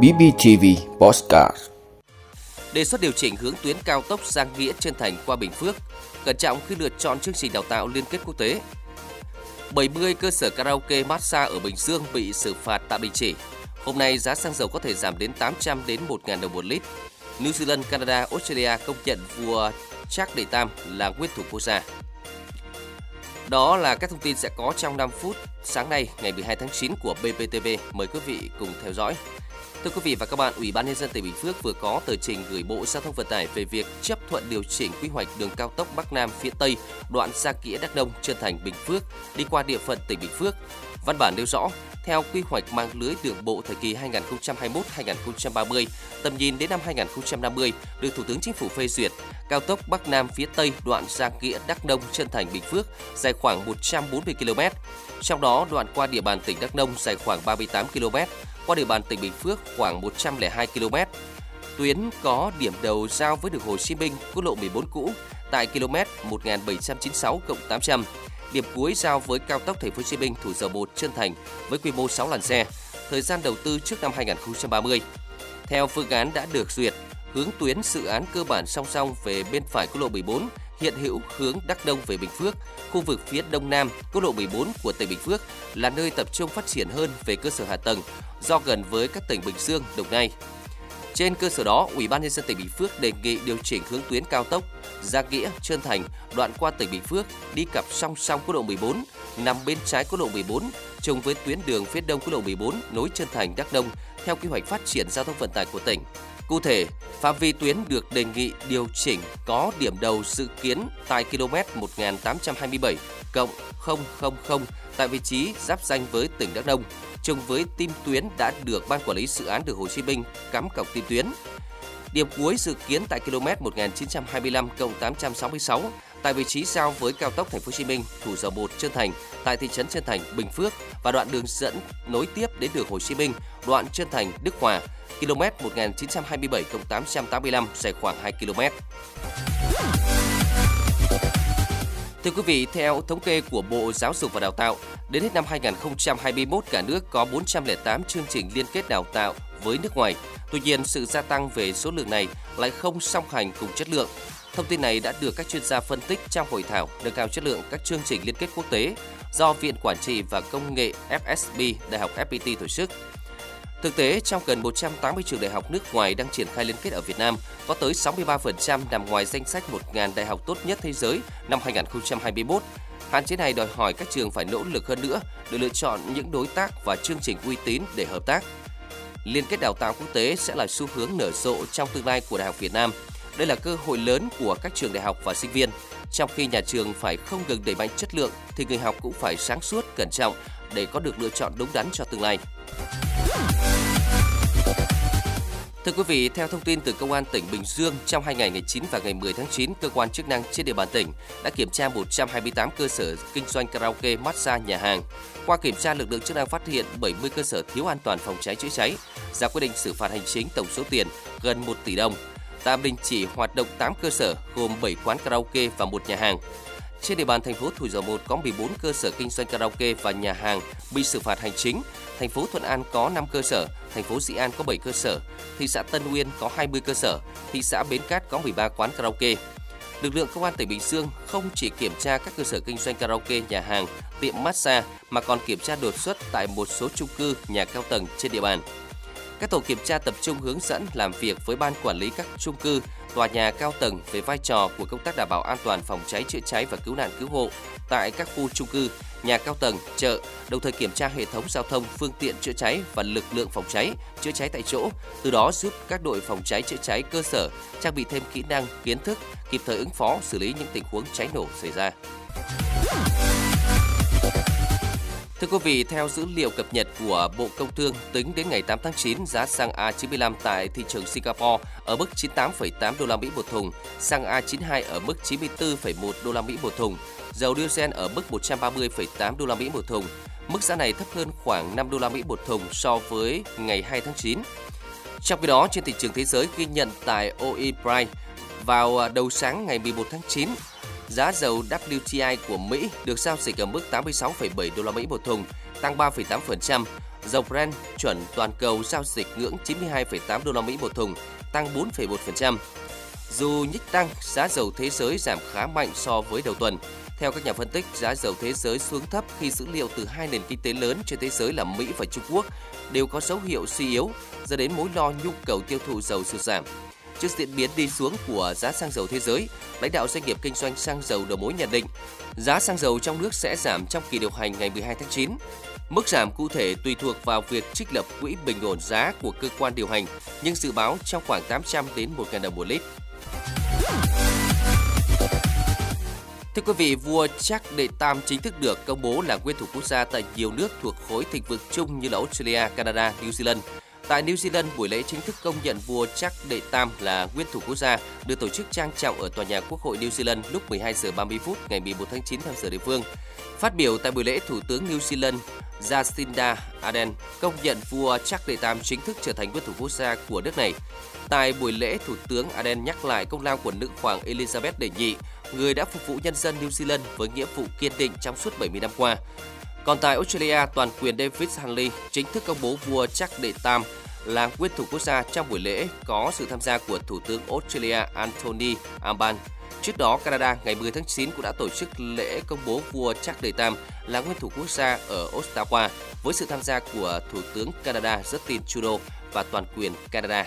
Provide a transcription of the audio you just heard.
BBTV Postcard Đề xuất điều chỉnh hướng tuyến cao tốc Giang Nghĩa Trân Thành qua Bình Phước, cẩn trọng khi lựa chọn chương trình đào tạo liên kết quốc tế. 70 cơ sở karaoke massage ở Bình Dương bị xử phạt tạm đình chỉ. Hôm nay giá xăng dầu có thể giảm đến 800 đến 1.000 đồng một lít. New Zealand, Canada, Australia công nhận vua Charles đệ Tam là nguyên thủ quốc gia. Đó là các thông tin sẽ có trong 5 phút sáng nay, ngày 12 tháng 9 của BPTV. Mời quý vị cùng theo dõi. Thưa quý vị và các bạn, Ủy ban nhân dân tỉnh Bình Phước vừa có tờ trình gửi Bộ Giao thông Vận tải về việc chấp thuận điều chỉnh quy hoạch đường cao tốc Bắc Nam phía Tây, đoạn Gia Nghĩa Đắk Nông, Trân Thành, Bình Phước đi qua địa phận tỉnh Bình Phước. Văn bản nêu rõ, theo quy hoạch mang lưới đường bộ thời kỳ 2021-2030, tầm nhìn đến năm 2050 được Thủ tướng Chính phủ phê duyệt, cao tốc Bắc Nam phía Tây đoạn Gia Nghĩa Đắk Nông Trân Thành Bình Phước dài khoảng 140 km. Trong đó đoạn qua địa bàn tỉnh Đắk Nông dài khoảng 38 km, qua địa bàn tỉnh Bình Phước khoảng 102 km. Tuyến có điểm đầu giao với đường Hồ Chí Minh, quốc lộ 14 cũ tại km 1796 800 điểm cuối giao với cao tốc Thành phố Hồ Chí Minh Thủ Dầu Một Trân Thành với quy mô 6 làn xe, thời gian đầu tư trước năm 2030. Theo phương án đã được duyệt, hướng tuyến dự án cơ bản song song về bên phải quốc lộ 14 hiện hữu hướng Đắk Đông về Bình Phước, khu vực phía đông nam quốc lộ 14 của tỉnh Bình Phước là nơi tập trung phát triển hơn về cơ sở hạ tầng do gần với các tỉnh Bình Dương, Đồng Nai. Trên cơ sở đó, Ủy ban nhân dân tỉnh Bình Phước đề nghị điều chỉnh hướng tuyến cao tốc Gia Nghĩa, Trơn Thành, đoạn qua tỉnh Bình Phước đi cặp song song quốc lộ 14, nằm bên trái quốc lộ 14, trùng với tuyến đường phía đông quốc lộ 14 nối Trân Thành Đắk Nông theo quy hoạch phát triển giao thông vận tải của tỉnh. Cụ thể, phạm vi tuyến được đề nghị điều chỉnh có điểm đầu dự kiến tại km 1827 cộng 000 tại vị trí giáp danh với tỉnh Đắk Nông, chung với tim tuyến đã được Ban Quản lý Dự án đường Hồ Chí Minh cắm cọc tim tuyến. Điểm cuối dự kiến tại km 1925 866 tại vị trí giao với cao tốc Thành phố Hồ Chí Minh, Thủ Dầu Một, Trân Thành tại thị trấn Trân Thành, Bình Phước và đoạn đường dẫn nối tiếp đến đường Hồ Chí Minh, đoạn Trân Thành, Đức Hòa, km 1927 885 dài khoảng 2 km. Thưa quý vị, theo thống kê của Bộ Giáo dục và Đào tạo, đến hết năm 2021 cả nước có 408 chương trình liên kết đào tạo với nước ngoài. Tuy nhiên, sự gia tăng về số lượng này lại không song hành cùng chất lượng. Thông tin này đã được các chuyên gia phân tích trong hội thảo nâng cao chất lượng các chương trình liên kết quốc tế do Viện Quản trị và Công nghệ FSB Đại học FPT tổ chức. Thực tế, trong gần 180 trường đại học nước ngoài đang triển khai liên kết ở Việt Nam, có tới 63% nằm ngoài danh sách 1.000 đại học tốt nhất thế giới năm 2021. Hạn chế này đòi hỏi các trường phải nỗ lực hơn nữa để lựa chọn những đối tác và chương trình uy tín để hợp tác. Liên kết đào tạo quốc tế sẽ là xu hướng nở rộ trong tương lai của Đại học Việt Nam. Đây là cơ hội lớn của các trường đại học và sinh viên. Trong khi nhà trường phải không ngừng đẩy mạnh chất lượng, thì người học cũng phải sáng suốt, cẩn trọng để có được lựa chọn đúng đắn cho tương lai. Thưa quý vị, theo thông tin từ Công an tỉnh Bình Dương, trong hai ngày ngày 9 và ngày 10 tháng 9, cơ quan chức năng trên địa bàn tỉnh đã kiểm tra 128 cơ sở kinh doanh karaoke, massage, nhà hàng. Qua kiểm tra, lực lượng chức năng phát hiện 70 cơ sở thiếu an toàn phòng cháy chữa cháy, ra quyết định xử phạt hành chính tổng số tiền gần 1 tỷ đồng. Tạm đình chỉ hoạt động 8 cơ sở gồm 7 quán karaoke và một nhà hàng. Trên địa bàn thành phố Thủ Dầu Một có 14 cơ sở kinh doanh karaoke và nhà hàng bị xử phạt hành chính. Thành phố Thuận An có 5 cơ sở, thành phố Dĩ An có 7 cơ sở, thị xã Tân Uyên có 20 cơ sở, thị xã Bến Cát có 13 quán karaoke. Lực lượng công an tỉnh Bình Dương không chỉ kiểm tra các cơ sở kinh doanh karaoke, nhà hàng, tiệm massage mà còn kiểm tra đột xuất tại một số chung cư, nhà cao tầng trên địa bàn. Các tổ kiểm tra tập trung hướng dẫn làm việc với ban quản lý các chung cư, tòa nhà cao tầng về vai trò của công tác đảm bảo an toàn phòng cháy chữa cháy và cứu nạn cứu hộ tại các khu chung cư, nhà cao tầng, chợ, đồng thời kiểm tra hệ thống giao thông, phương tiện chữa cháy và lực lượng phòng cháy, chữa cháy tại chỗ, từ đó giúp các đội phòng cháy chữa cháy cơ sở trang bị thêm kỹ năng, kiến thức, kịp thời ứng phó xử lý những tình huống cháy nổ xảy ra. Thưa quý vị, theo dữ liệu cập nhật của Bộ Công Thương, tính đến ngày 8 tháng 9, giá xăng A95 tại thị trường Singapore ở mức 98,8 đô la Mỹ một thùng, xăng A92 ở mức 94,1 đô la Mỹ một thùng, dầu diesel ở mức 130,8 đô la Mỹ một thùng. Mức giá này thấp hơn khoảng 5 đô la Mỹ một thùng so với ngày 2 tháng 9. Trong khi đó, trên thị trường thế giới ghi nhận tại OE Price vào đầu sáng ngày 11 tháng 9, Giá dầu WTI của Mỹ được giao dịch ở mức 86,7 đô la Mỹ một thùng, tăng 3,8%. Dầu Brent chuẩn toàn cầu giao dịch ngưỡng 92,8 đô la Mỹ một thùng, tăng 4,1%. Dù nhích tăng, giá dầu thế giới giảm khá mạnh so với đầu tuần. Theo các nhà phân tích, giá dầu thế giới xuống thấp khi dữ liệu từ hai nền kinh tế lớn trên thế giới là Mỹ và Trung Quốc đều có dấu hiệu suy yếu, dẫn đến mối lo nhu cầu tiêu thụ dầu sụt giảm. Trước diễn biến đi xuống của giá xăng dầu thế giới, lãnh đạo doanh nghiệp kinh doanh xăng dầu đầu mối nhận định giá xăng dầu trong nước sẽ giảm trong kỳ điều hành ngày 12 tháng 9. Mức giảm cụ thể tùy thuộc vào việc trích lập quỹ bình ổn giá của cơ quan điều hành, nhưng dự báo trong khoảng 800 đến 1.000 đồng một lít. Thưa quý vị, vua Charles đệ Tam chính thức được công bố là nguyên thủ quốc gia tại nhiều nước thuộc khối thịnh vực chung như là Australia, Canada, New Zealand. Tại New Zealand, buổi lễ chính thức công nhận vua Charles đệ Tam là nguyên thủ quốc gia được tổ chức trang trọng ở tòa nhà Quốc hội New Zealand lúc 12 giờ 30 phút ngày 11 tháng 9 theo giờ địa phương. Phát biểu tại buổi lễ, Thủ tướng New Zealand Jacinda Ardern công nhận vua Charles đệ Tam chính thức trở thành nguyên thủ quốc gia của nước này. Tại buổi lễ, Thủ tướng Ardern nhắc lại công lao của nữ hoàng Elizabeth đệ nhị, người đã phục vụ nhân dân New Zealand với nghĩa vụ kiên định trong suốt 70 năm qua. Còn tại Australia, toàn quyền David Hanley chính thức công bố vua Charles đệ Tam là nguyên thủ quốc gia trong buổi lễ có sự tham gia của Thủ tướng Australia Anthony Albanese. Trước đó, Canada ngày 10 tháng 9 cũng đã tổ chức lễ công bố vua Charles đệ Tam là nguyên thủ quốc gia ở Ottawa với sự tham gia của Thủ tướng Canada Justin Trudeau và toàn quyền Canada.